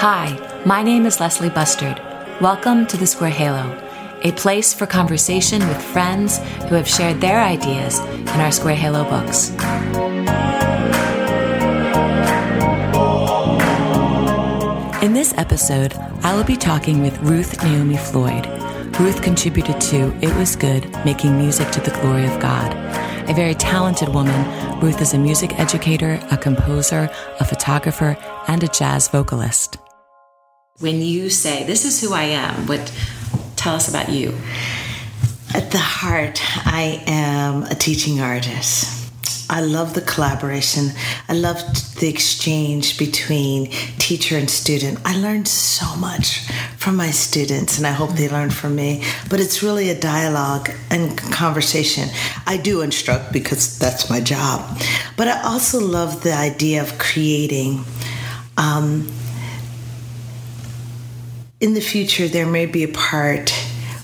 Hi, my name is Leslie Bustard. Welcome to the Square Halo, a place for conversation with friends who have shared their ideas in our Square Halo books. In this episode, I will be talking with Ruth Naomi Floyd. Ruth contributed to It Was Good, making music to the glory of God. A very talented woman, Ruth is a music educator, a composer, a photographer, and a jazz vocalist. When you say, This is who I am, what tell us about you? At the heart, I am a teaching artist. I love the collaboration. I love the exchange between teacher and student. I learned so much from my students, and I hope they learn from me. But it's really a dialogue and conversation. I do instruct because that's my job. But I also love the idea of creating. Um, in the future, there may be a part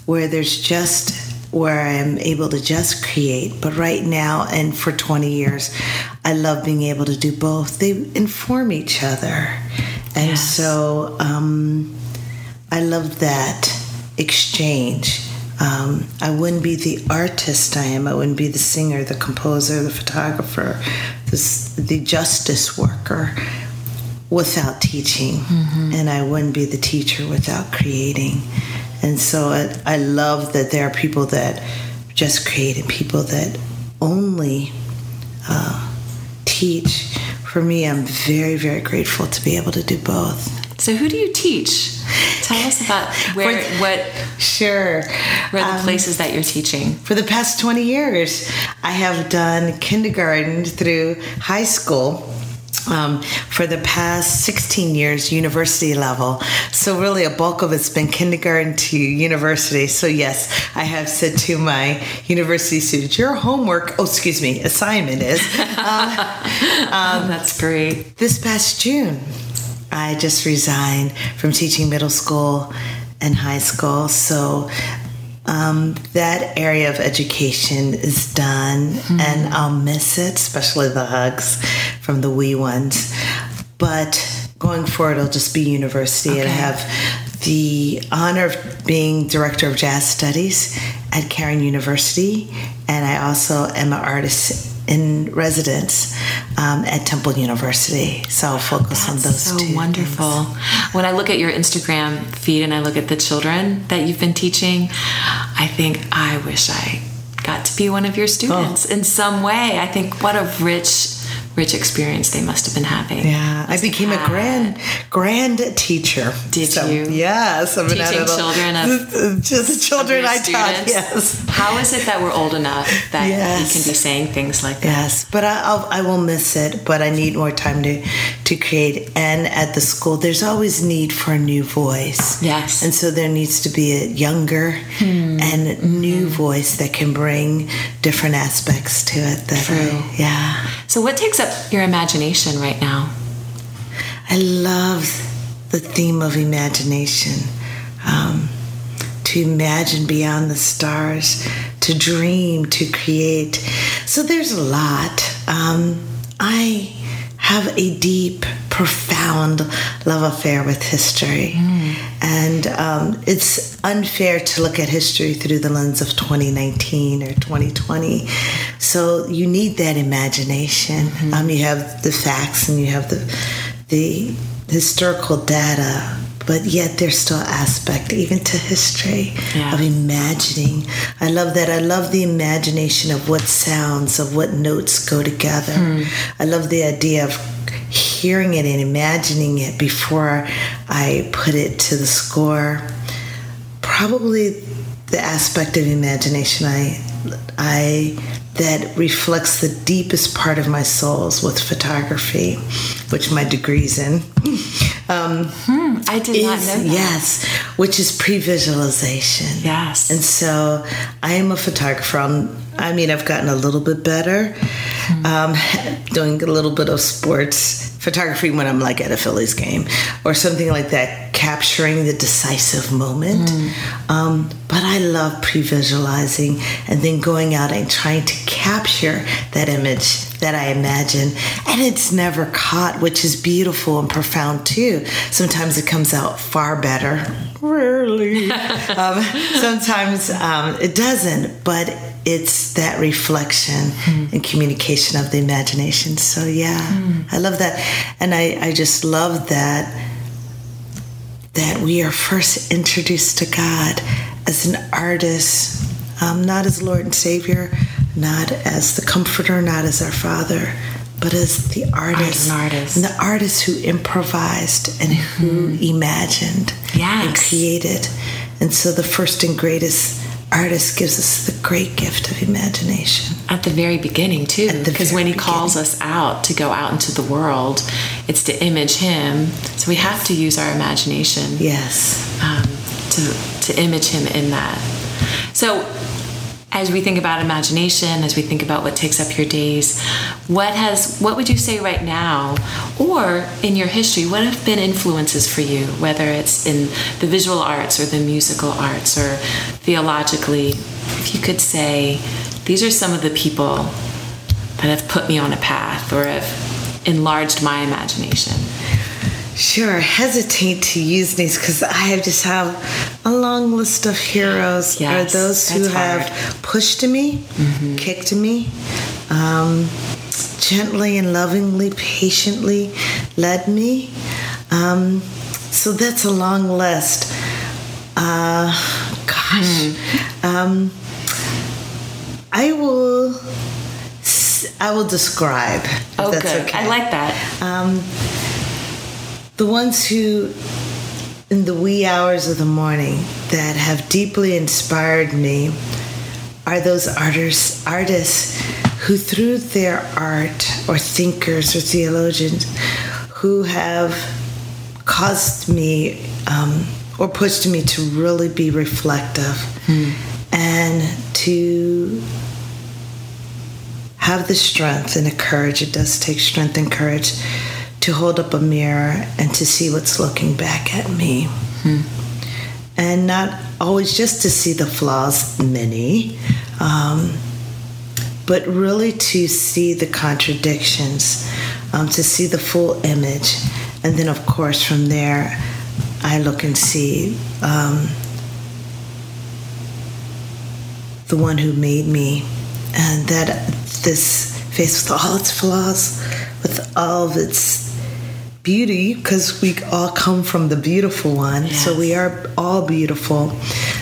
where there's just where I am able to just create. But right now, and for 20 years, I love being able to do both. They inform each other. And yes. so um, I love that exchange. Um, I wouldn't be the artist I am. I wouldn't be the singer, the composer, the photographer, the, the justice worker without teaching. Mm-hmm. And I wouldn't be the teacher without creating. And so I, I love that there are people that just create and people that only uh, teach. For me, I'm very, very grateful to be able to do both. So, who do you teach? Tell us about where, for, what, sure, where the um, places that you're teaching. For the past 20 years, I have done kindergarten through high school um, for the past 16 years, university level. So, really, a bulk of it's been kindergarten to university. So, yes, I have said to my university students, Your homework, oh, excuse me, assignment is. Uh, um, That's great. This past June, I just resigned from teaching middle school and high school. So, um, that area of education is done, mm-hmm. and I'll miss it, especially the hugs from the wee ones. But going forward, it'll just be university, okay. and I have the honor of being director of jazz studies at Cairn University, and I also am an artist in residence um, at Temple University. So I'll focus That's on those so two. wonderful. Things. When I look at your Instagram feed and I look at the children that you've been teaching, I think I wish I got to be one of your students oh. in some way. I think what a rich rich experience they must have been having. Yeah, I became a grand grand teacher. Did so, you? Yes, I'm teaching children of just the children I taught. Yes. How is it that we're old enough that yes. we can be saying things like that? Yes, but I, I'll, I will miss it. But I need more time to to create. And at the school, there's always need for a new voice. Yes, and so there needs to be a younger hmm. and new voice that can bring different aspects to it. That True. I, yeah. So what takes up your imagination right now? I love the theme of imagination. Um, to imagine beyond the stars, to dream, to create. So there's a lot. Um, I have a deep, profound love affair with history. Mm. And um, it's unfair to look at history through the lens of 2019 or 2020. So you need that imagination. Mm-hmm. Um, you have the facts and you have the, the historical data but yet there's still aspect even to history yeah. of imagining i love that i love the imagination of what sounds of what notes go together hmm. i love the idea of hearing it and imagining it before i put it to the score probably the aspect of imagination i i that reflects the deepest part of my souls with photography, which my degree's in. Um, hmm, I did is, not know that. Yes, which is pre-visualization. Yes. And so I am a photographer. I'm, i mean, I've gotten a little bit better. Um, doing a little bit of sports photography when I'm like at a Phillies game or something like that, capturing the decisive moment. Mm. Um, but I love pre visualizing and then going out and trying to capture that image that I imagine, and it's never caught, which is beautiful and profound too. Sometimes it comes out far better. Rarely. um, sometimes um, it doesn't, but it's that reflection mm. and communication of the imagination. So yeah, mm. I love that, and I, I just love that that we are first introduced to God as an artist, um, not as Lord and Savior, not as the comforter, not as our father, but as the artist. Art artist. And the artist who improvised and who mm-hmm. imagined yes. and created. And so the first and greatest artist gives us the great gift of imagination. At the very beginning, too. Because when he beginning. calls us out to go out into the world, it's to image him. So we have to use our imagination. Yes. Um, to, to image him in that. So as we think about imagination as we think about what takes up your days what has what would you say right now? Or in your history what have been influences for you? Whether it's in the visual arts or the musical arts or theologically if you could say these are some of the people that have put me on a path or have enlarged my imagination Sure, hesitate to use these because I just have a long list of heroes. Yes, are those who have pushed me, mm-hmm. kicked me, um, gently and lovingly, patiently led me. Um, so that's a long list. Uh, gosh, mm. um, I will. I will describe. Oh, good. Okay. I like that. The ones who in the wee hours of the morning that have deeply inspired me are those artists artists who through their art or thinkers or theologians who have caused me um, or pushed me to really be reflective hmm. and to have the strength and the courage it does take strength and courage to hold up a mirror and to see what's looking back at me. Hmm. And not always just to see the flaws, many, um, but really to see the contradictions, um, to see the full image. And then, of course, from there, I look and see um, the one who made me, and that this face with all its flaws, with all of its beauty because we all come from the beautiful one yes. so we are all beautiful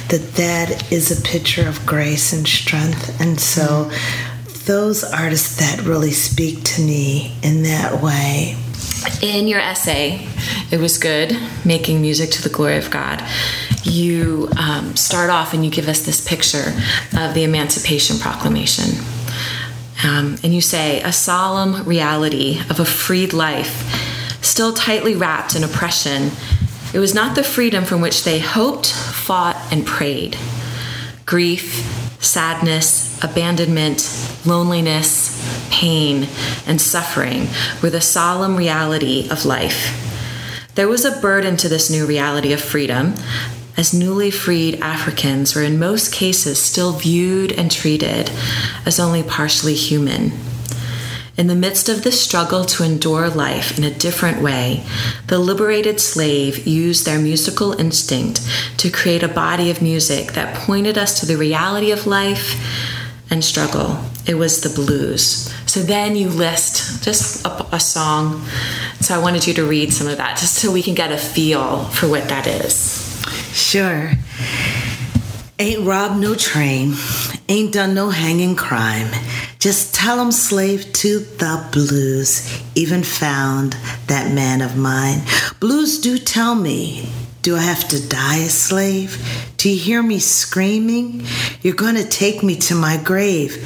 that that is a picture of grace and strength and so mm. those artists that really speak to me in that way in your essay it was good making music to the glory of god you um, start off and you give us this picture of the emancipation proclamation um, and you say a solemn reality of a freed life still tightly wrapped in oppression, it was not the freedom from which they hoped, fought, and prayed. Grief, sadness, abandonment, loneliness, pain, and suffering were the solemn reality of life. There was a burden to this new reality of freedom, as newly freed Africans were in most cases still viewed and treated as only partially human. In the midst of this struggle to endure life in a different way, the liberated slave used their musical instinct to create a body of music that pointed us to the reality of life and struggle. It was the blues. So then you list just a, a song. So I wanted you to read some of that just so we can get a feel for what that is. Sure. Ain't robbed no train, ain't done no hanging crime. Just tell 'em slave to the blues, even found that man of mine. Blues do tell me, do I have to die a slave? Do you hear me screaming? You're gonna take me to my grave.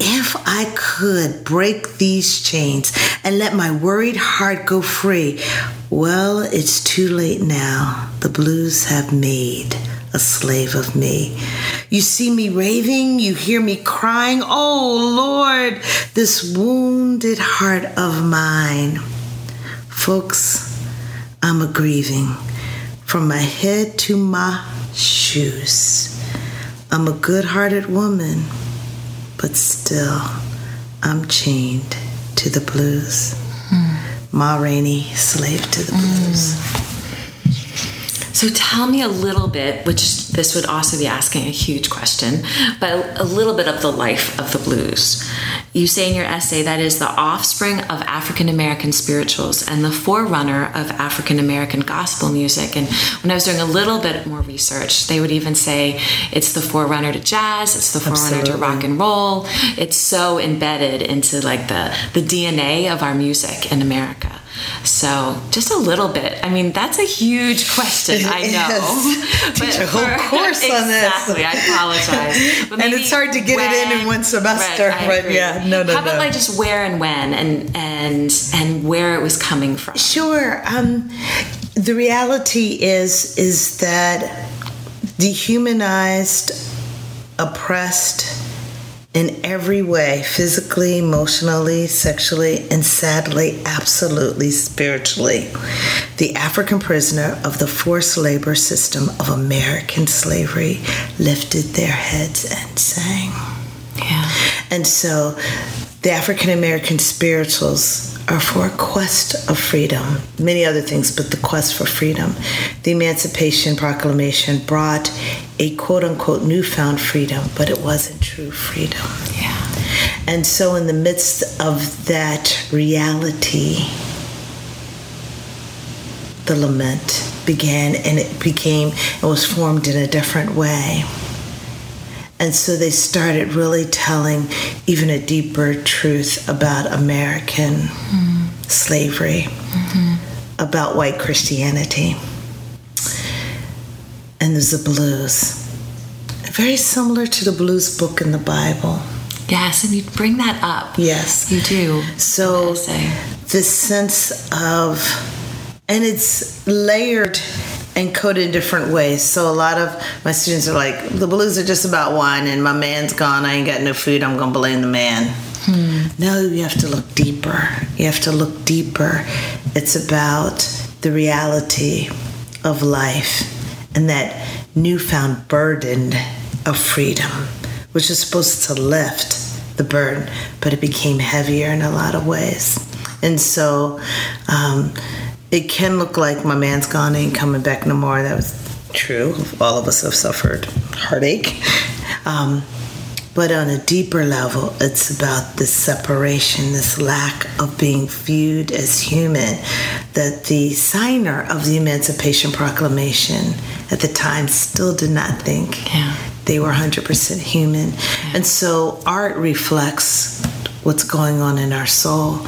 If I could break these chains and let my worried heart go free, well, it's too late now. The blues have made a slave of me. You see me raving, you hear me crying, oh Lord, this wounded heart of mine. Folks, I'm a grieving from my head to my shoes. I'm a good hearted woman, but still, I'm chained to the blues. Hmm. Ma Rainey, slave to the blues. Hmm. So tell me a little bit, which this would also be asking a huge question, but a little bit of the life of the blues. You say in your essay that is the offspring of African American spirituals and the forerunner of African American gospel music. And when I was doing a little bit more research, they would even say it's the forerunner to jazz, it's the forerunner Absolutely. to rock and roll. It's so embedded into like the the DNA of our music in America. So just a little bit. I mean, that's a huge question. I know. Yes. Teach a whole course on this. exactly. I apologize. But And it's hard to get it in in one semester, Right, but agree. yeah, no, no, How about no. like just where and when and and and where it was coming from? Sure. Um, the reality is is that dehumanized, oppressed in every way, physically, emotionally, sexually, and sadly, absolutely spiritually. The African prisoner of the forced labor system of American slavery lifted their heads and sang. Yeah. And so the African American spirituals are for a quest of freedom, many other things, but the quest for freedom. The Emancipation Proclamation brought a quote unquote newfound freedom, but it wasn't true freedom. Yeah. And so, in the midst of that reality, the lament began and it became, it was formed in a different way. And so they started really telling even a deeper truth about American slavery, about white Christianity. And there's the blues. Very similar to the blues book in the Bible. Yes, and you bring that up. Yes. You do. So this sense of, and it's layered and coded in different ways. So a lot of my students are like, the blues are just about wine, and my man's gone. I ain't got no food. I'm gonna blame the man. No, you have to look deeper. You have to look deeper. It's about the reality of life and that newfound burden of freedom, which is supposed to lift the burden, but it became heavier in a lot of ways. And so um, it can look like my man's gone, ain't coming back no more. That was true. All of us have suffered heartache. Um, but on a deeper level, it's about this separation, this lack of being viewed as human. That the signer of the Emancipation Proclamation at the time still did not think Yeah. they were 100% human. And so art reflects what's going on in our soul.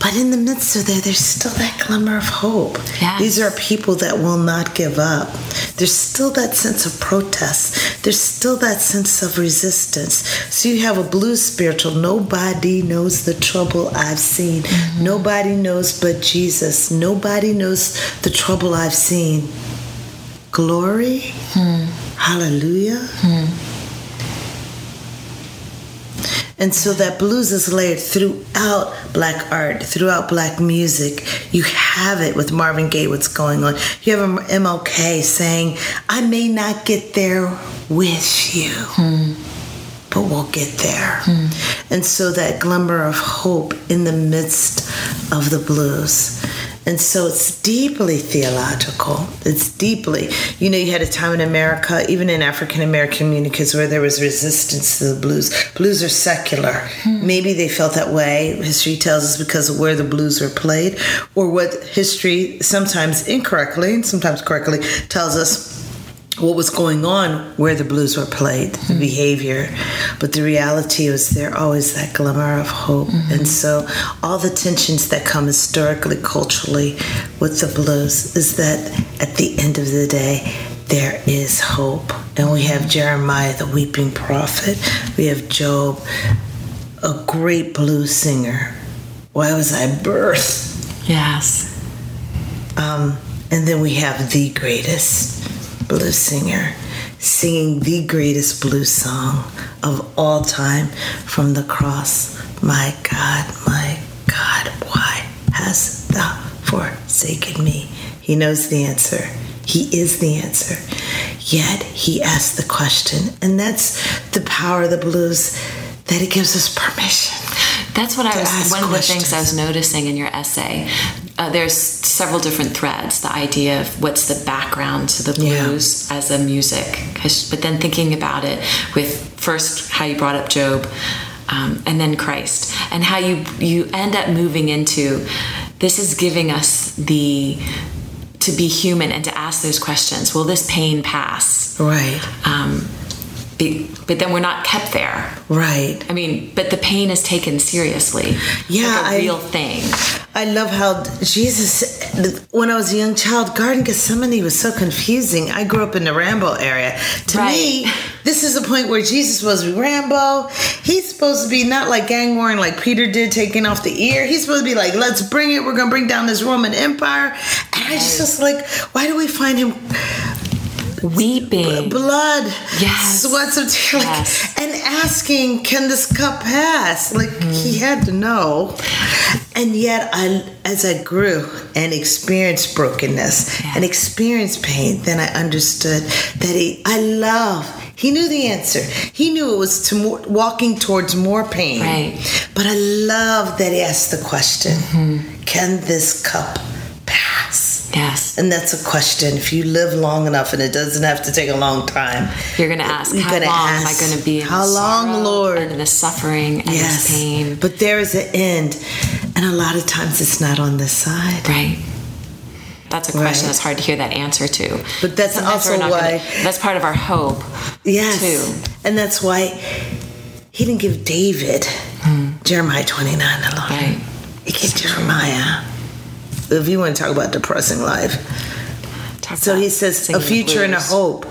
But in the midst of that, there's still that glimmer of hope. Yes. These are people that will not give up. There's still that sense of protest. There's still that sense of resistance. So you have a blue spiritual. Nobody knows the trouble I've seen. Mm-hmm. Nobody knows but Jesus. Nobody knows the trouble I've seen. Glory. Hmm. Hallelujah. Hmm. And so that blues is layered throughout black art, throughout black music. You have it with Marvin Gaye, what's going on. You have MLK saying, I may not get there with you, but we'll get there. And so that glimmer of hope in the midst of the blues. And so it's deeply theological. It's deeply, you know, you had a time in America, even in African American communities, where there was resistance to the blues. Blues are secular. Hmm. Maybe they felt that way. History tells us because of where the blues were played, or what history sometimes incorrectly and sometimes correctly tells us what was going on where the blues were played, the behavior. But the reality was there always that glimmer of hope. And so all the tensions that come historically, culturally with the blues is that at the end of the day, there is hope. And we have Jeremiah, the weeping prophet. We have Job, a great blues singer. Why was I birthed? Yes. Um, and then we have the greatest blues singer singing the greatest blues song of all time from the cross. My God, my God, why hast thou forsaken me? He knows the answer. He is the answer. Yet he asks the question. And that's the power of the blues that it gives us permission. That's what I was. One of the things I was noticing in your essay. Uh, there's several different threads. The idea of what's the background to the Yeah. blues as a music, but then thinking about it with first how you brought up Job, um, and then Christ, and how you you end up moving into this is giving us the to be human and to ask those questions. Will this pain pass? Right. Um, be, but then we're not kept there. Right. I mean, but the pain is taken seriously. Yeah, like a I- real thing. I love how Jesus, when I was a young child, Garden Gethsemane was so confusing. I grew up in the Rambo area. To me, this is a point where Jesus was Rambo. He's supposed to be not like gang warring like Peter did, taking off the ear. He's supposed to be like, let's bring it. We're going to bring down this Roman Empire. And I just was like, why do we find him Weeping. blood, Yes. sweats of tears, like, Yes. and asking, "Can this cup pass?" Like he had to know. And yet, I, as I grew and experienced brokenness Yeah. and experienced pain, then I understood that he. I love. He knew the answer. He knew it was to more, walking towards more pain. Right. But I love that he asked the question: Mm-hmm. Can this cup pass? Yes. And that's a question. If you live long enough, and it doesn't have to take a long time, You're going to ask, You're how gonna long am I going to be in how this long, Lord? And in this suffering and yes, this pain? But there is an end, and a lot of times it's not on this side. Right. That's a question Right. that's hard to hear that answer to. But that's Sometimes also why- gonna- that's part of our hope. Yes, Too. and that's why he didn't give David Jeremiah twenty nine alone. Hmm. Right. He gave Jeremiah. If you want to talk about depressing life, Talk so he says a future and a hope.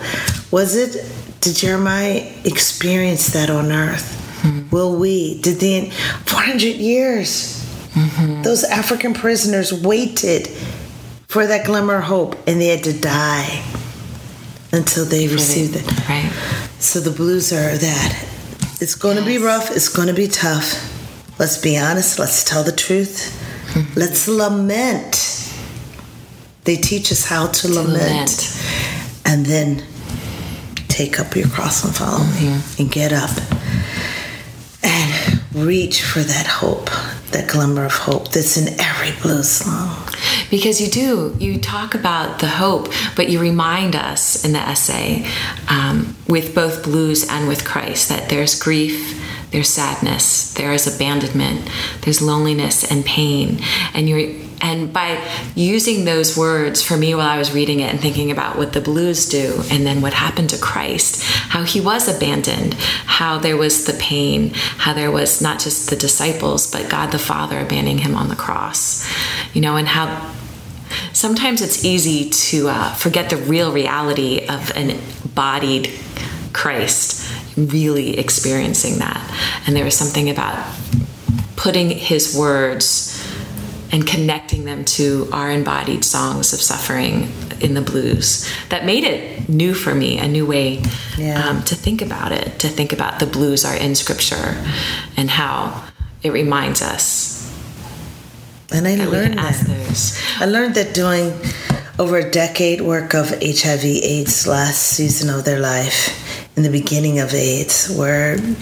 Was it? Did Jeremiah experience that on earth? Hmm. Will we? Did the 400 years? Mm-hmm. Those African prisoners waited for that glimmer of hope, and they had to die until they received it. Right. So the blues are that. It's going to be rough. It's going to be tough. Let's be honest. Let's tell the truth. Mm-hmm. Let's lament. They teach us how to, lament. lament. And then take up your cross and follow me and get up and reach for that hope, that glimmer of hope that's in every blues song. Because you do, you talk about the hope, but you remind us in the essay um, with both blues and with Christ that there's grief, there's sadness, there is abandonment, there's loneliness and pain, and you're and by using those words for me while I was reading it and thinking about what the blues do and then what happened to Christ, how he was abandoned, how there was the pain, how there was not just the disciples, but God the Father abandoning him on the cross, you know, and how sometimes it's easy to uh, forget the real reality of an embodied Christ really experiencing that. And there was something about putting his words and connecting them to our embodied songs of suffering in the blues that made it new for me, a new way Yeah. um, to think about it, to think about the blues are in scripture and how it reminds us And I learned that. those. I learned that doing over a decade work of HIV AIDS last season of their life, in the beginning of AIDS, where in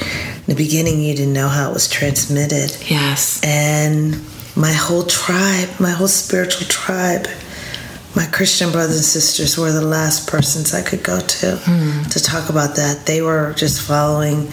the beginning you didn't know how it was transmitted. Yes. And my whole tribe, my whole spiritual tribe, my Christian brothers and sisters were the last persons I could go to hmm. to talk about that. They were just following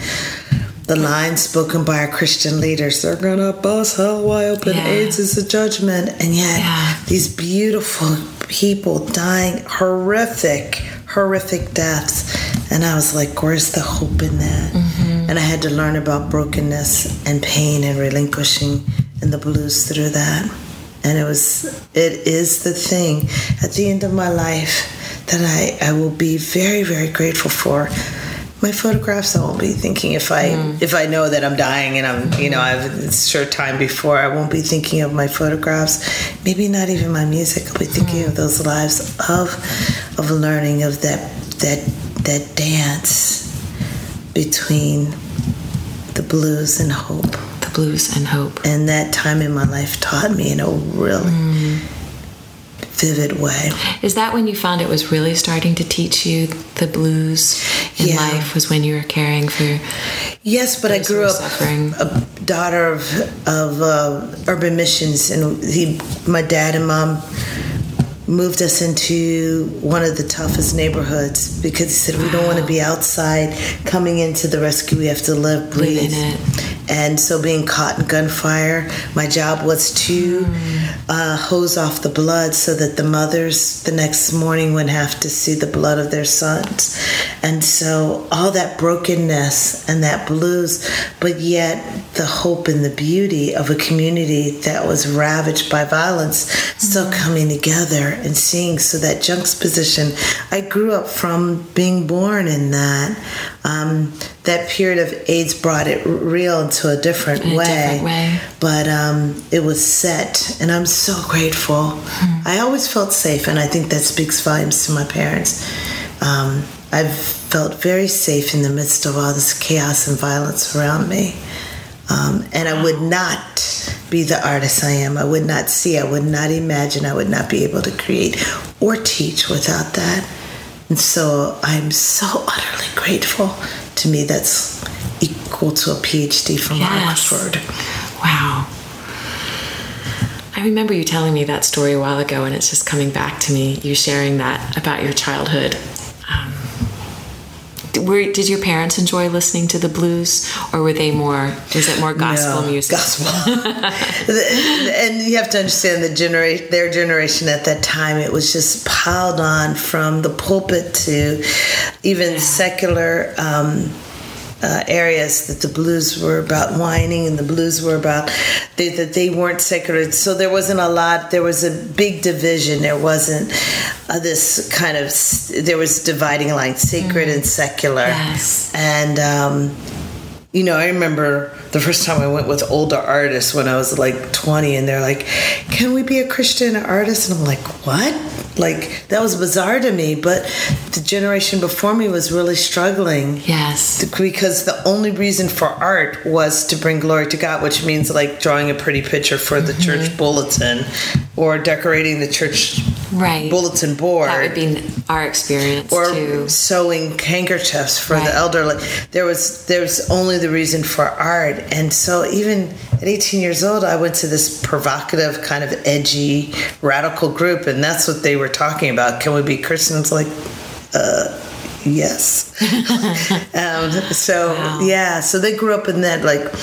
the lines spoken by our Christian leaders. They're gonna bust hell wide open. Yeah. AIDS is a judgment, and yet Yeah. these beautiful people dying horrific, horrific deaths. And I was like, where's the hope in that? Mm-hmm. And I had to learn about brokenness and pain and relinquishing and the blues through that. And it was, it is the thing at the end of my life that I, I will be very, very grateful for. My photographs, I won't be thinking if I if I know that I'm dying and I'm you know I've a short time before I won't be thinking of my photographs, maybe not even my music. I'll be thinking of those lives of of learning of that that that dance between the blues and hope. The blues and hope. And that time in my life taught me in a really vivid way. Is that when you found it was really starting to teach you the blues in Yeah. life? Was when you were caring for Yes, but I grew up suffering. uh, daughter of of uh, urban missions, and he, my dad and mom moved us into one of the toughest neighborhoods because he said we don't want to be outside coming into the rescue. We have to live breathe and so being caught in gunfire my job was to mm. uh, hose off the blood so that the mothers the next morning wouldn't have to see the blood of their sons and so all that brokenness and that blues but yet the hope and the beauty of a community that was ravaged by violence mm. still coming together and seeing. So that juxtaposition, I grew up from being born in that. Um, that period of AIDS brought it real into a different, in way, different way, but um, it was set, and I'm so grateful. Hmm. I always felt safe, and I think that speaks volumes to my parents. Um, I've felt very safe in the midst of all this chaos and violence around me. Um, and I would not be the artist I am. I would not see, I would not imagine, I would not be able to create or teach without that. And so I'm so utterly grateful. To me, that's equal to a PhD from yes. Oxford. Wow. I remember you telling me that story a while ago, and it's just coming back to me. You sharing that about your childhood were, did your parents enjoy listening to the blues, or were they more? Was it more gospel no, music? Gospel. and you have to understand the generation, their generation at that time. It was just piled on from the pulpit to even yeah. secular. Um, uh, areas that the blues were about whining and the blues were about they, that they weren't sacred. So there wasn't a lot. There was a big division. There wasn't uh, this kind of there was dividing line, sacred mm. and secular. Yes. And um, you know, I remember the first time I went with older artists when I was like 20, and they're like, Can we be a Christian artist? And I'm like, What? Like, that was bizarre to me, but the generation before me was really struggling. Yes. Because the only reason for art was to bring glory to God, which means like drawing a pretty picture for the mm-hmm. church bulletin or decorating the church right. bulletin board. That would be our experience or too. sewing handkerchiefs for right. the elderly. There was there's only the reason for art, and so even at 18 years old, I went to this provocative, kind of edgy, radical group, and that's what they were talking about. Can we be Christians? Like, uh, yes. um, so wow. yeah, so they grew up in that like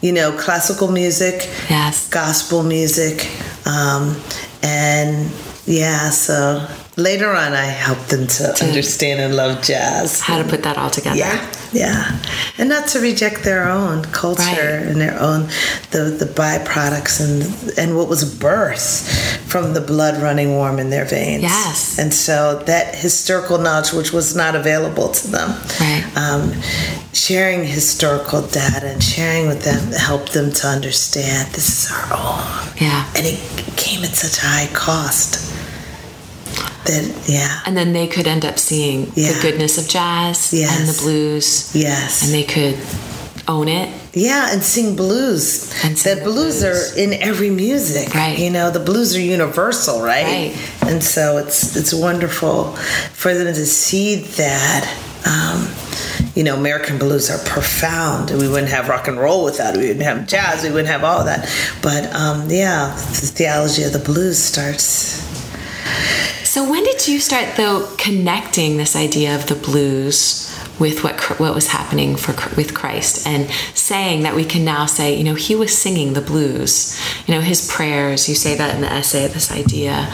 you know classical music, yes, gospel music, um, and yeah, so later on I helped them to, to, understand and love jazz. How to put that all together. Yeah. Yeah. And not to reject their own culture right. and their own the the byproducts and and what was birth from the blood running warm in their veins. Yes. And so that historical knowledge which was not available to them. Right. Um, sharing historical data and sharing with them helped them to understand this is our own. Yeah. And it came at such a high cost that yeah and then they could end up seeing yeah. the goodness of jazz yes. and the blues yes and they could own it yeah and sing blues and sing the blues, blues, are in every music right you know the blues are universal right, right. and so it's it's wonderful for them to see that um, you know, American blues are profound. We wouldn't have rock and roll without it. We wouldn't have jazz. We wouldn't have all that. But um, yeah, the theology of the blues starts so when did you start though connecting this idea of the blues with what what was happening for with Christ and saying that we can now say, you know, he was singing the blues. You know, his prayers, you say that in the essay, this idea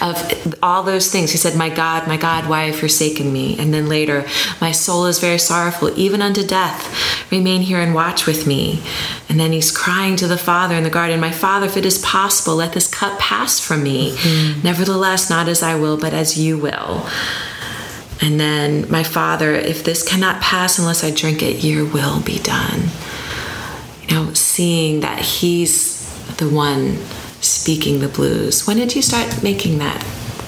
of all those things. He said, "My God, my God, why have you forsaken me?" And then later, "My soul is very sorrowful, even unto death. Remain here and watch with me." And then he's crying to the Father in the garden, "My Father, if it is possible, let this cup pass from me. Mm-hmm. Nevertheless, not as I will, but as you will." And then, my Father, if this cannot pass unless I drink it, your will be done. You know, seeing that He's the one speaking the blues. When did you start making that?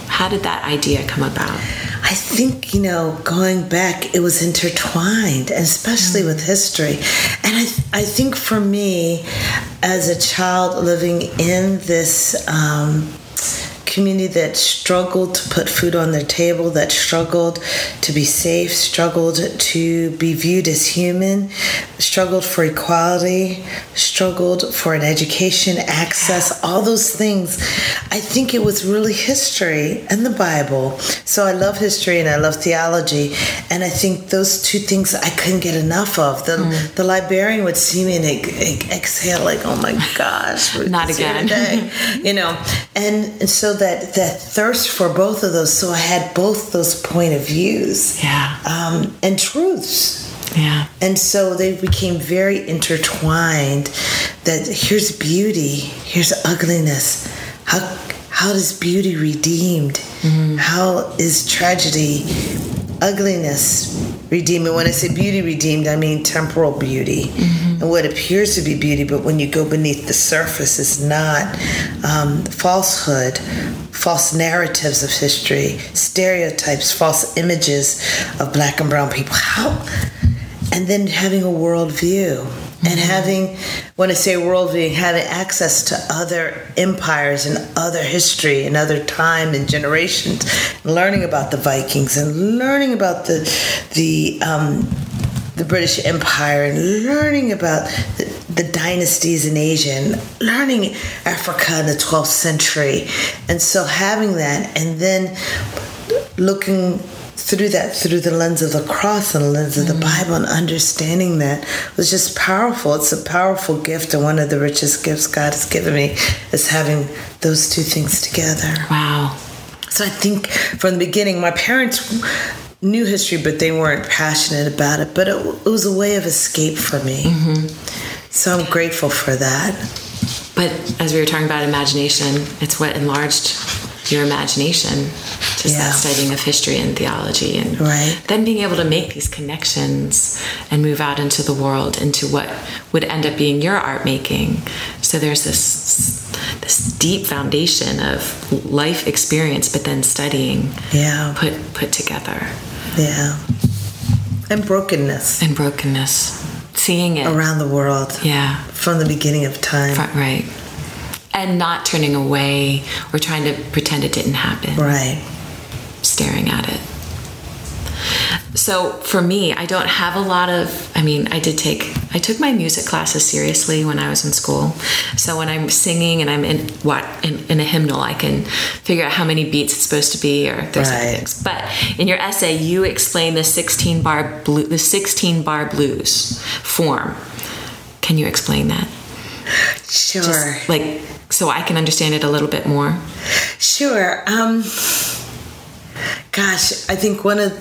How did that idea come about? I think, you know, going back, it was intertwined, especially mm. with history. And I, I think for me, as a child living in this um, community that struggled to put food on their table, that struggled to be safe, struggled to be viewed as human, struggled for equality, struggled for an education, access, all those things. I think it was really history and the Bible. So I love history and I love theology. And I think those two things I couldn't get enough of. The, mm. the librarian would see me and exhale, like, oh my gosh, not again. you know, and, and so that that thirst for both of those. So I had both those point of views, yeah, um, and truths. Yeah. And so they became very intertwined that here's beauty, here's ugliness. How how does beauty redeemed? Mm-hmm. How is tragedy, ugliness redeemed? And when I say beauty redeemed, I mean temporal beauty. Mm-hmm. And what appears to be beauty, but when you go beneath the surface, is not um, falsehood false narratives of history, stereotypes, false images of black and brown people. How? And then having a worldview mm-hmm. and having, when I say worldview, having access to other empires and other history and other time and generations, learning about the Vikings and learning about the the um, the British Empire and learning about the, the, dynasties in Asia and learning Africa in the 12th century. And so having that and then looking through that through the lens of the cross and the lens of the mm-hmm. Bible and understanding that was just powerful. It's a powerful gift and one of the richest gifts God has given me is having those two things together. Wow. So I think from the beginning, my parents knew history, but they weren't passionate about it. But it, it was a way of escape for me. Mm-hmm. So I'm grateful for that. But as we were talking about imagination, it's what enlarged your imagination, just yeah. that studying of history and theology, and right. then being able to make these connections and move out into the world, into what would end up being your art making. So there's this this deep foundation of life experience, but then studying, yeah, put put together. Yeah. And brokenness. And brokenness. Seeing it around the world. Yeah. From the beginning of time. Right. And not turning away or trying to pretend it didn't happen. Right. Staring at it so for me, I don't have a lot of, I mean, I did take, I took my music classes seriously when I was in school. So when I'm singing and I'm in what, in, in a hymnal, I can figure out how many beats it's supposed to be or those right. things. But in your essay, you explain the 16 bar blue, the 16 bar blues form. Can you explain that? Sure. Just like, so I can understand it a little bit more. Sure. Um, Gosh, I think one of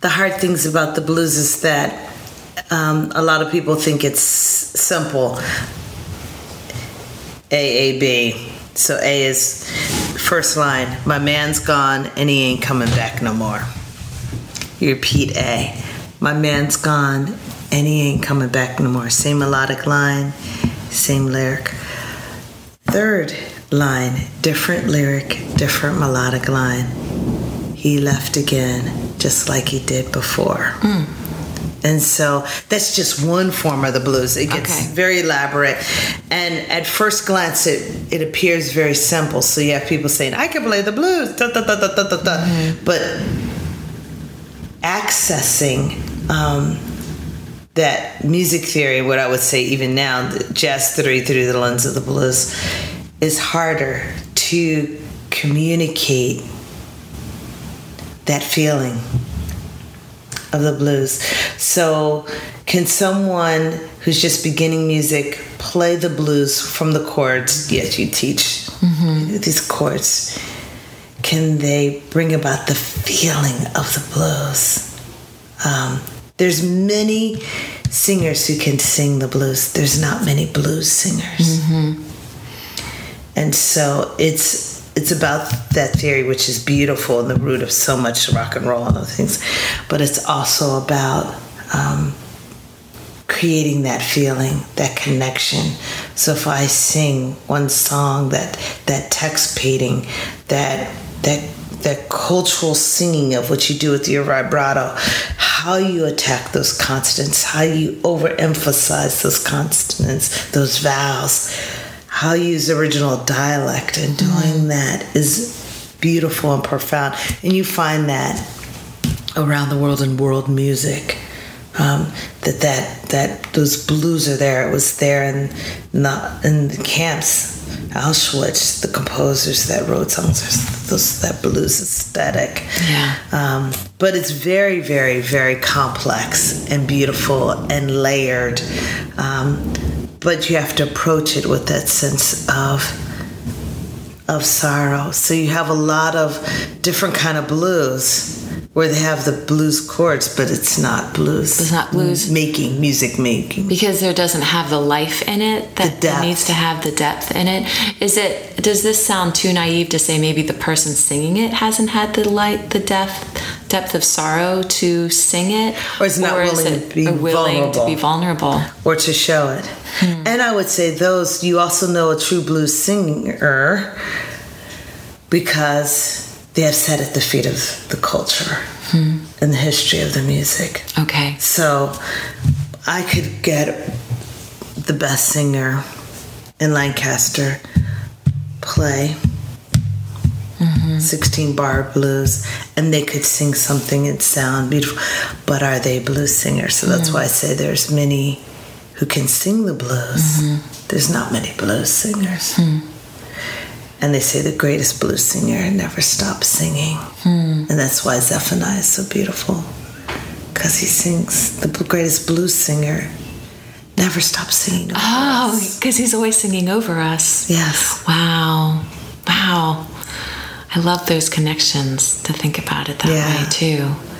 the hard things about the blues is that um, a lot of people think it's simple. A A B. So A is first line. My man's gone and he ain't coming back no more. You repeat A. My man's gone and he ain't coming back no more. Same melodic line, same lyric. Third line, different lyric, different melodic line he left again, just like he did before. Mm. And so that's just one form of the blues. It gets okay. very elaborate. And at first glance, it, it appears very simple. So you have people saying, I can play the blues, da, da, da. Mm-hmm. But accessing um, that music theory, what I would say even now, jazz theory through the lens of the blues, is harder to communicate that feeling of the blues. So, can someone who's just beginning music play the blues from the chords? Yes, you teach mm-hmm. these chords. Can they bring about the feeling of the blues? Um, there's many singers who can sing the blues. There's not many blues singers. Mm-hmm. And so it's it's about that theory, which is beautiful and the root of so much rock and roll and other things, but it's also about um, creating that feeling, that connection. So if I sing one song, that that text painting, that that that cultural singing of what you do with your vibrato, how you attack those consonants, how you overemphasize those consonants, those vowels how you use original dialect and doing mm-hmm. that is beautiful and profound. And you find that around the world in world music. Um, that that that those blues are there. It was there in the in the camps, Auschwitz. The composers that wrote songs, those that blues aesthetic. Yeah. Um, but it's very, very, very complex and beautiful and layered. Um, but you have to approach it with that sense of of sorrow. So you have a lot of different kind of blues where they have the blues chords, but it's not blues. It's not blues. making, music making. because there doesn't have the life in it that The depth. needs to have the depth in it. Is it does this sound too naive to say maybe the person singing it hasn't had the light the depth depth of sorrow to sing it Or is not is willing it- to be willing to be vulnerable. or to show it. Hmm. And I would say those you also know a true blues singer because they have sat at the feet of the culture hmm. and the history of the music. Okay. So I could get the best singer in Lancaster play mm-hmm. 16 bar blues and they could sing something and sound beautiful. But are they blues singers? So that's why i say there's many who can sing the blues mm-hmm. there's not many blues singers hmm. and they say the greatest blues singer never stops singing hmm. and that's why zephaniah is so beautiful because he sings the greatest blues singer never stops singing Oh, because he's always singing over us. yes Wow. Wow. I love those connections to think about it that Yeah. way too.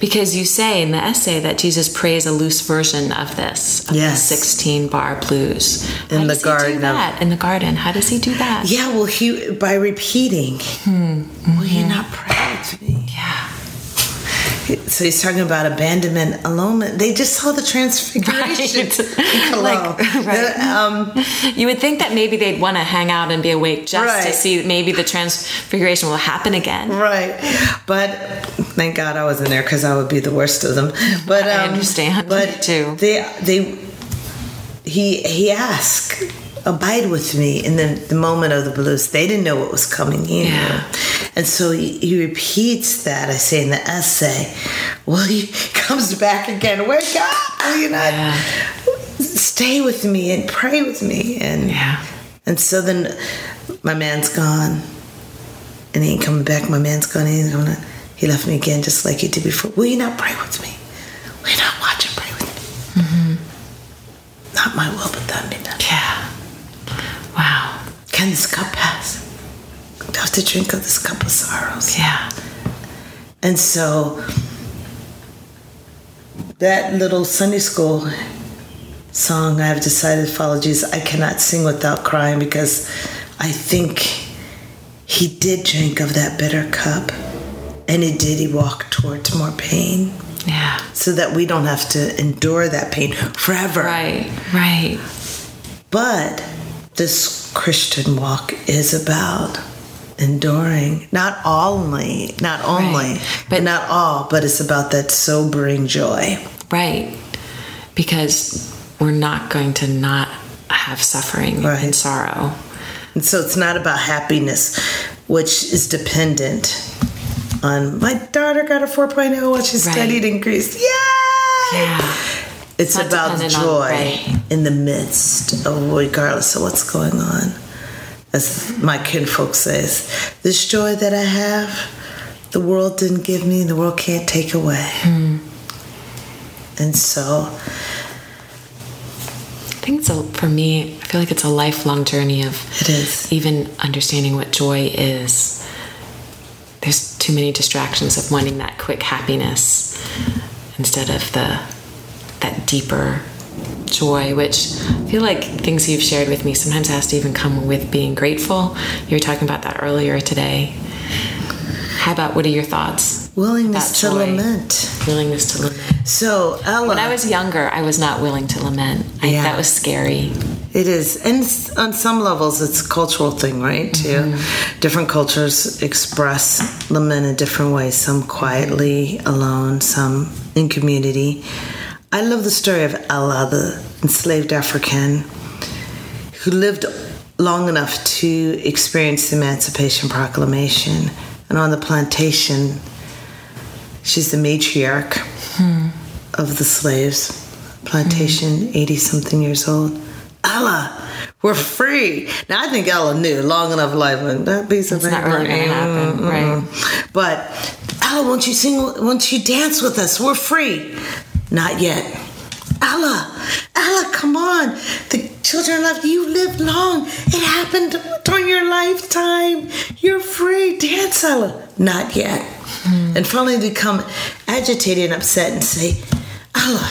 Because you say in the essay that Jesus prays a loose version of this, of Yes. the 16 bar blues. How In the does he garden of- in the garden. How does he do that? Yeah, well, he by repeating, hmm. will you mm-hmm. not pray with me? Yeah. So he's talking about abandonment, alonement. They just saw the transfiguration. Right. Like, right. Um, You would think that maybe they'd want to hang out and be awake just to see maybe the transfiguration will happen again. right, but thank God I wasn't there because I would be the worst of them. But um, I understand, But too. They they he he asked. Abide with me in the, the moment of the blues. They didn't know what was coming in. Yeah. And so he, he repeats that, I say in the essay. Well, he comes back again. Wake up! Will you not Yeah. stay with me and pray with me? And Yeah. and so then my man's gone. And he ain't coming back. My man's gone. He ain't coming. He left me again just like he did before. Will you not pray with me? Will you not watch and pray with me? Mm-hmm. Not my will, but thine be done. Yeah. Wow. Can this cup pass? Have to drink of this cup of sorrows? Yeah. And so that little Sunday school song, I have decided to follow Jesus. I cannot sing without crying because I think he did drink of that bitter cup. And he did, he walked towards more pain Yeah. so that we don't have to endure that pain forever. Right. Right. But this Christian walk is about enduring, not only, not only, Right. but not all, but it's about that sobering joy. Right. Because we're not going to not have suffering and sorrow. And so it's not about happiness, which is dependent on my daughter got a 4.0 while she Right. studied in Greece. Yay! Yeah. It's not about dependent on- joy right. in the midst of regardless of what's going on. As my kinfolk says, this joy that I have, the world didn't give me, and the world can't take away. Hmm. And so, I think it's a, for me, I feel like it's a lifelong journey of It is. even understanding what joy is. There's too many distractions of wanting that quick happiness instead of the that deeper joy, which I feel like things you've shared with me sometimes has to even come with being grateful. You were talking about that earlier today. How about what are your thoughts? willingness to lament. Willingness to lament. So, Ella. When I was younger, I was not willing to lament. I, Yeah. That was scary. It is, and on some levels, it's a cultural thing, right? Too, mm-hmm. different cultures express lament in different ways. Some quietly, alone. Some in community. I love the story of Ella, the enslaved African, who lived long enough to experience the Emancipation Proclamation. And on the plantation, she's the matriarch hmm. of the slaves. Plantation, 80 hmm. something years old. Ella, we're free. Now I think Ella knew long enough life and that piece of it's not really gonna happen, right? But Ella, won't you sing? Won't you dance with us? We're free. Not yet. Ella, Ella, come on. The children long. It happened during your lifetime. You're free. Dance, Ella. Not yet. Hmm. And finally become agitated and upset and say, Ella,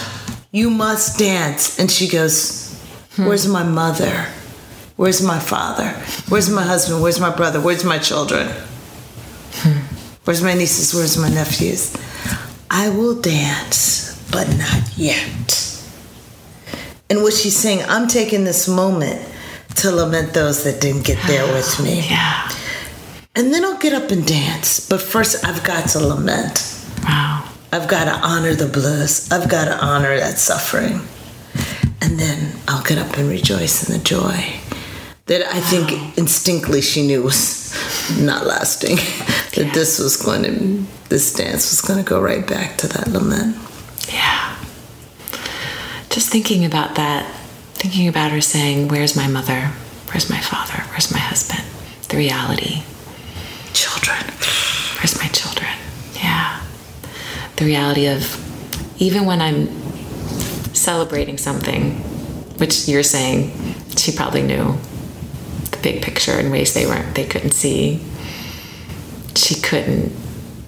you must dance. And she goes, hmm. Where's my mother? Where's my father? Where's my husband? Where's my brother? Where's my children? Hmm. Where's my nieces? Where's my nephews? I will dance, but not yet. And what she's saying, I'm taking this moment to lament those that didn't get there with me. Yeah. And then I'll get up and dance. But first, I've got to lament. Wow. I've got to honor the blues. I've got to honor that suffering. And then I'll get up and rejoice in the joy that I think wow. instinctively she knew was not lasting. that yeah. this was going to, this dance was going to go right back to that lament. Yeah. Just thinking about that, thinking about her saying, Where's my mother? Where's my father? Where's my husband? The reality. Children. Where's my children? Yeah. The reality of even when I'm celebrating something, which you're saying she probably knew the big picture in ways they weren't they couldn't see. She couldn't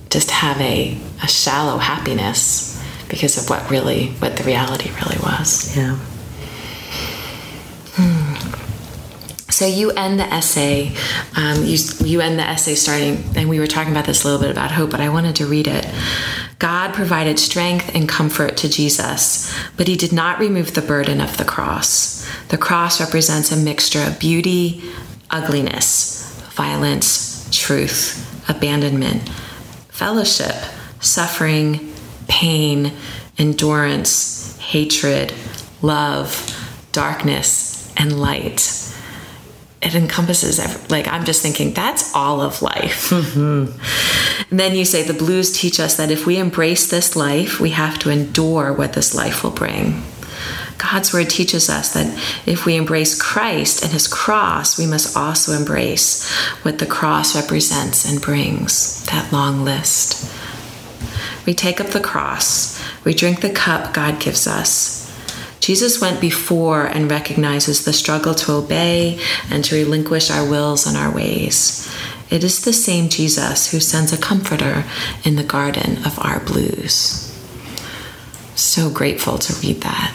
just have a, a shallow happiness because of what really, what the reality really was. Yeah. Hmm. So you end the essay, um, you, you end the essay starting, and we were talking about this a little bit about hope, but I wanted to read it. God provided strength and comfort to Jesus, but he did not remove the burden of the cross. The cross represents a mixture of beauty, ugliness, violence, truth, abandonment, fellowship, suffering, pain, endurance, hatred, love, darkness, and light. It encompasses, every, like, I'm just thinking that's all of life. Mm-hmm. then you say the blues teach us that if we embrace this life, we have to endure what this life will bring. God's word teaches us that if we embrace Christ and his cross, we must also embrace what the cross represents and brings that long list. We take up the cross. We drink the cup God gives us. Jesus went before and recognizes the struggle to obey and to relinquish our wills and our ways. It is the same Jesus who sends a comforter in the garden of our blues. So grateful to read that.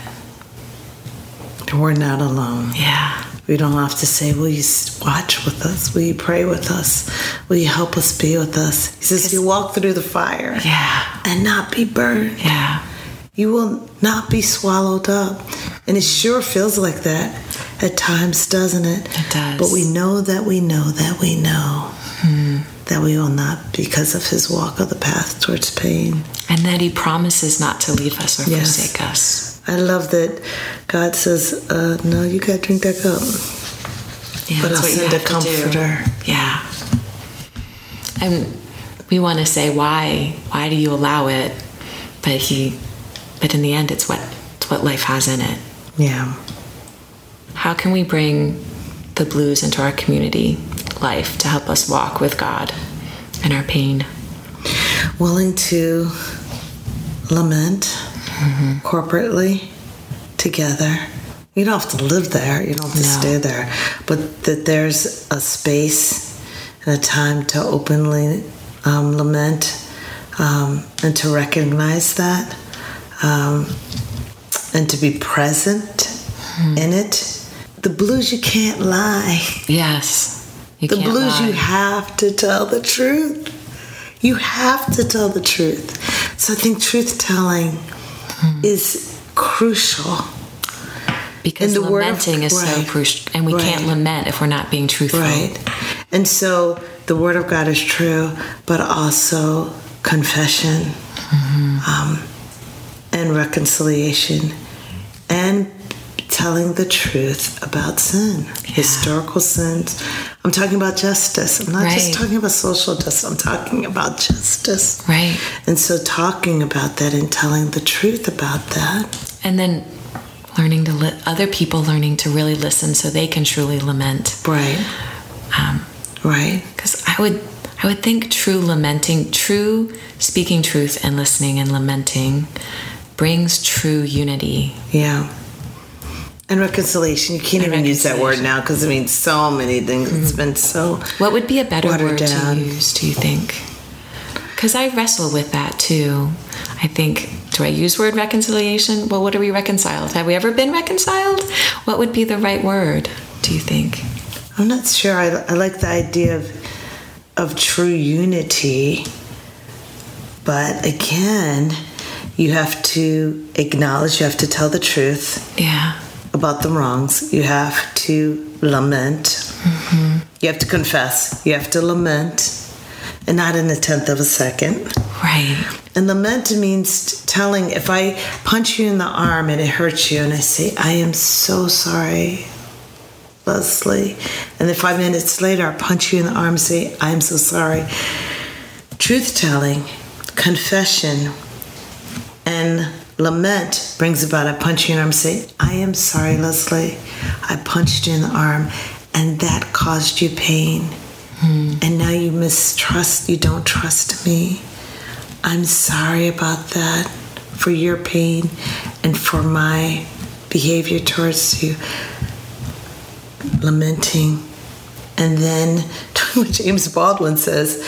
We're not alone. Yeah. We don't have to say, Will you watch with us? Will you pray with us? Will you help us be with us? He says, You walk through the fire yeah. and not be burned. Yeah. You will not be swallowed up. And it sure feels like that at times, doesn't it? It does. But we know that we know that we know hmm. that we will not because of his walk of the path towards pain. And that he promises not to leave us or yes. forsake us. I love that God says, uh, "No, you got to drink that cup." Yeah, but I'll send a comforter. Yeah, and we want to say, "Why? Why do you allow it?" But he, but in the end, it's what it's what life has in it. Yeah. How can we bring the blues into our community life to help us walk with God in our pain? Willing to lament mm-hmm. corporately together. You don't have to live there, you don't have to no. stay there, but that there's a space and a time to openly um, lament um, and to recognize that um, and to be present mm. in it. The blues, you can't lie. Yes. the blues, lie. you have to tell the truth. You have to tell the truth. So I think truth telling mm. is crucial. Because the lamenting of, is right, so crucial, and we right. can't lament if we're not being truthful. Right. And so the Word of God is true, but also confession mm-hmm. um, and reconciliation and telling the truth about sin, historical sins. I'm talking about justice. I'm not just talking about social justice, I'm talking about justice. Right. And so, talking about that and telling the truth about that. And then learning to li- other people learning to really listen so they can truly lament. Right. Um, Right. because I would I would think true lamenting, true speaking truth and listening and lamenting brings true unity. Yeah. And reconciliation. You can't And even use that word now because it means so many things. It's mm-hmm. been so. What would be a better word down. to use, do you think? Because I wrestle with that too. I think, do I use word reconciliation? Well, what are we reconciled? Have we ever been reconciled? What would be the right word, do you think? I'm not sure. I, I like the idea of of true unity, but again, you have to acknowledge. You have to tell the truth Yeah. about the wrongs. You have to lament. Mm-hmm. You have to confess. You have to lament, and not in a tenth of a second. Right. And lament means telling, if I punch you in the arm and it hurts you, and I say, I am so sorry, Leslie. And then five minutes later, I punch you in the arm and say, I am so sorry. Truth telling, confession, and lament brings about a punch in the arm say, I am sorry, Leslie. I punched you in the arm, and that caused you pain. Hmm. And now you mistrust, you don't trust me. I'm sorry about that for your pain and for my behavior towards you. Lamenting. And then James Baldwin says,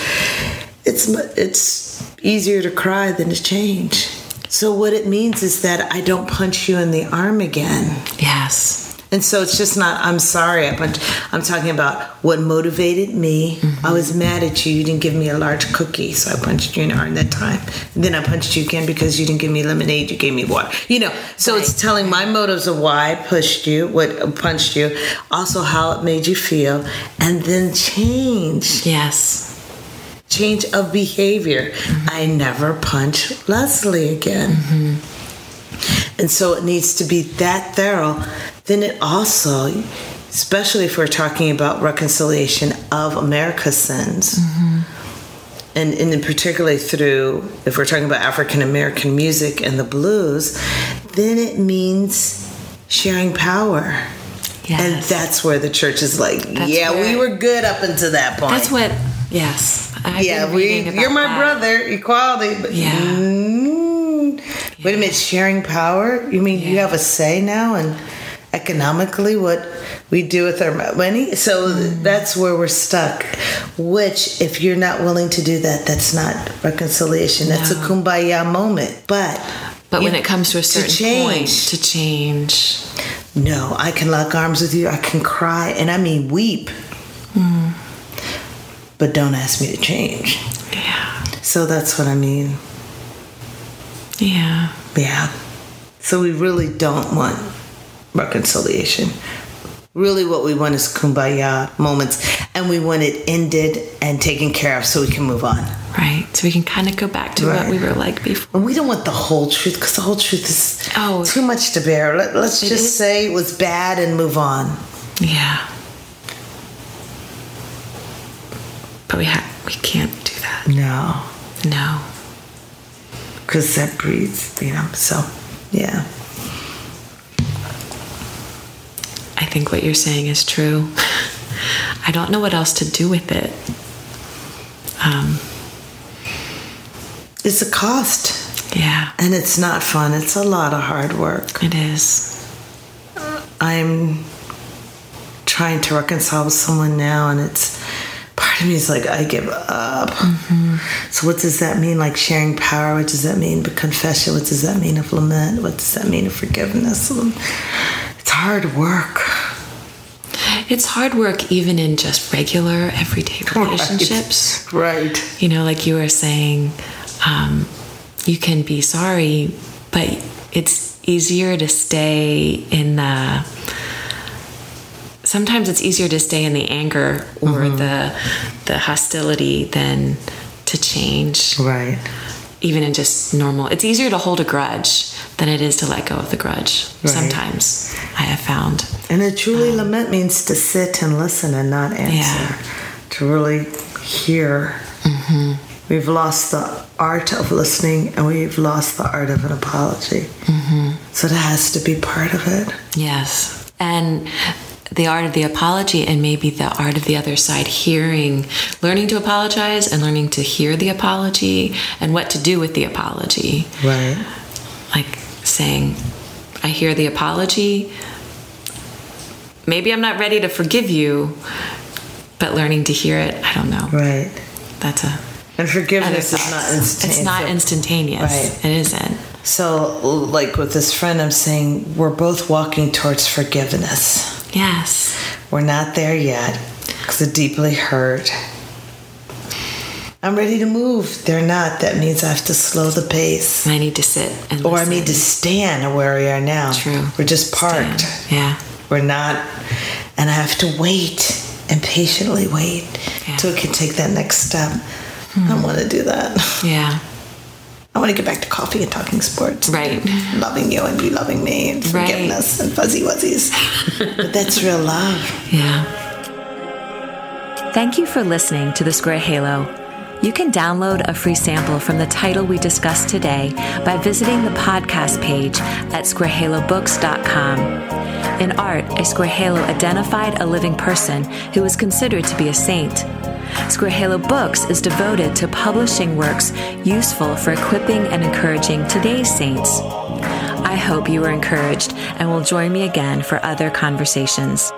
it's it's easier to cry than to change. So what it means is that I don't punch you in the arm again. Yes. And so it's just not, I'm sorry. I punch, I'm talking about what motivated me. Mm-hmm. I was mad at you. You didn't give me a large cookie. So I punched you in the arm that time. And then I punched you again because you didn't give me lemonade. You gave me water. You know, so it's telling my motives of why I pushed you, what punched you, also how it made you feel, and then change. Yes. Change of behavior. I never punch Leslie again. Mm-hmm. And so it needs to be that thorough. Then it also, especially if we're talking about reconciliation of America's sins, mm-hmm. and, and in particularly through, if we're talking about African American music and the blues, then it means sharing power. Yes. And that's where the church is like, That's yeah, we were good up until that point. That's what, yes. I've yeah, we. You're my that. brother. Equality. But Yeah. Mm, Wait a minute. Sharing power. You mean you have a say now and economically what we do with our money? So Mm. that's where we're stuck. Which, if you're not willing to do that, that's not reconciliation. That's a kumbaya moment. But. But when it comes to a certain point, change. to change, No, I can lock arms with you. I can cry, and I mean weep. Hmm. But don't ask me to change. yeah, So that's what I mean. yeah, Yeah. So we really don't want reconciliation. Really, what we want is kumbaya moments, and we want it ended and taken care of so we can move on. right. So we can kind of go back to what we were like before. And we don't want the whole truth because the whole truth is Oh. too much to bear. Let, us just is. say it was bad and move on. Yeah, but we ha- we can't do that. No, No. because that breeds, you know. So, yeah. I think what you're saying is true. I don't know what else to do with it. Um, It's a cost, yeah, and it's not fun. It's a lot of hard work. it is. I'm trying to reconcile with someone now, and it's part of me is like, I give up. So, what does that mean? Like sharing power, what does that mean? But confession, what does that mean of lament? What does that mean of forgiveness? It's hard work. It's hard work even in just regular everyday relationships. Right. You know, like you were saying, um, you can be sorry, but it's easier to stay in the. Sometimes it's easier to stay in the anger or mm-hmm. the the hostility than to change. Right. even in just normal it's easier to hold a grudge than it is to let go of the grudge. Right. Sometimes I have found. And a truly um, lament means to sit and listen and not answer, Yeah. to really hear. Mm-hmm. We've lost the art of listening and we've lost the art of an apology. Mm-hmm. So that has to be part of it. Yes. And the art of the apology and maybe the art of the other side hearing, learning to apologize and learning to hear the apology and what to do with the apology. Right. Like saying, I hear the apology. Maybe I'm not ready to forgive you, but learning to hear it, I don't know. Right. That's a. And forgiveness is not instantaneous. It's not instantaneous. Right. It isn't. So, like with this friend, I'm saying we're both walking towards forgiveness. Yes. We're not there yet because it deeply hurt. I'm ready to move. They're not. That means I have to slow the pace. I need to sit and Or I need to stand where we are now. True. We're just parked. Stand. Yeah. We're not. And I have to wait and patiently wait Yeah. till we can take that next step. I don't want to do that. Yeah. I want to get back to coffee and talking sports. Right. Loving you and you loving me and Right. forgiveness and fuzzy wuzzies. but that's real love. Yeah. Thank you for listening to The Square Halo. You can download a free sample from the title we discussed today by visiting the podcast page at squarehalobooks.com. In art, a square halo identified a living person who was considered to be a saint. Square Halo Books is devoted to publishing works useful for equipping and encouraging today's saints. I hope you were encouraged and will join me again for other conversations.